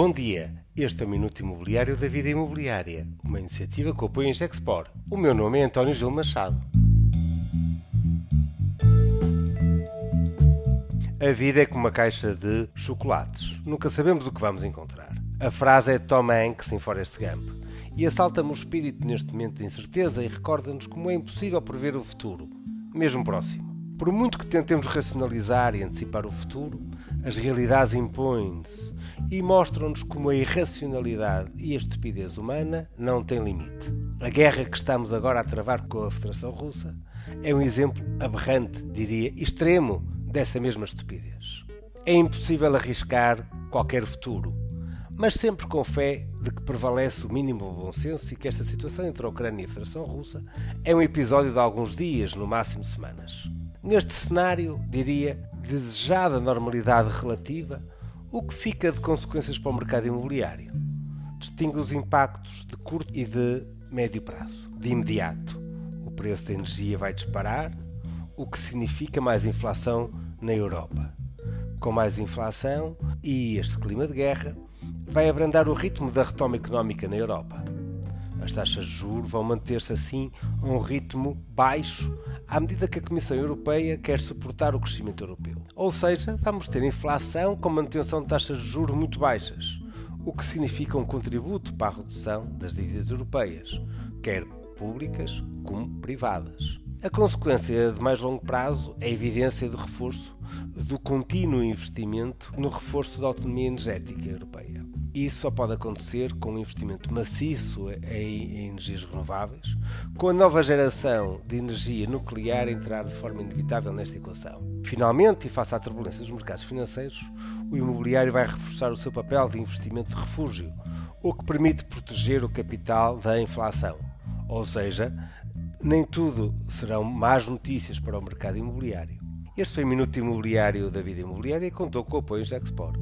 Bom dia, este é o Minuto Imobiliário da Vida Imobiliária, uma iniciativa que apoia em Gexpor. O meu nome é António Gil Machado. A vida é como uma caixa de chocolates. Nunca sabemos o que vamos encontrar. A frase é de Tom Hanks em Forrest Gump e assalta-me o espírito neste momento de incerteza e recorda-nos como é impossível prever o futuro, mesmo próximo. Por muito que tentemos racionalizar e antecipar o futuro, as realidades impõem-se e mostram-nos como a irracionalidade e a estupidez humana não têm limite. A guerra que estamos agora a travar com a Federação Russa é um exemplo aberrante, diria, extremo dessa mesma estupidez. É impossível arriscar qualquer futuro, mas sempre com fé de que prevalece o mínimo bom senso e que esta situação entre a Ucrânia e a Federação Russa é um episódio de alguns dias, no máximo semanas. Neste cenário, diria, desejada normalidade relativa, o que fica de consequências para o mercado imobiliário? Distingue os impactos de curto e de médio prazo. De imediato, o preço da energia vai disparar, o que significa mais inflação na Europa. Com mais inflação e este clima de guerra, vai abrandar o ritmo da retoma económica na Europa. As taxas de juros vão manter-se assim a um ritmo baixo à medida que a Comissão Europeia quer suportar o crescimento europeu. Ou seja, vamos ter inflação com manutenção de taxas de juros muito baixas, o que significa um contributo para a redução das dívidas europeias, quer públicas como privadas. A consequência de mais longo prazo é a evidência do reforço do contínuo investimento no reforço da autonomia energética europeia. Isso só pode acontecer com um investimento maciço em energias renováveis, com a nova geração de energia nuclear entrar de forma inevitável nesta equação. Finalmente, e face à turbulência dos mercados financeiros, o imobiliário vai reforçar o seu papel de investimento de refúgio, o que permite proteger o capital da inflação. Ou seja, nem tudo serão más notícias para o mercado imobiliário. Este foi o Minuto Imobiliário da Vida Imobiliária e contou com o apoio da Export.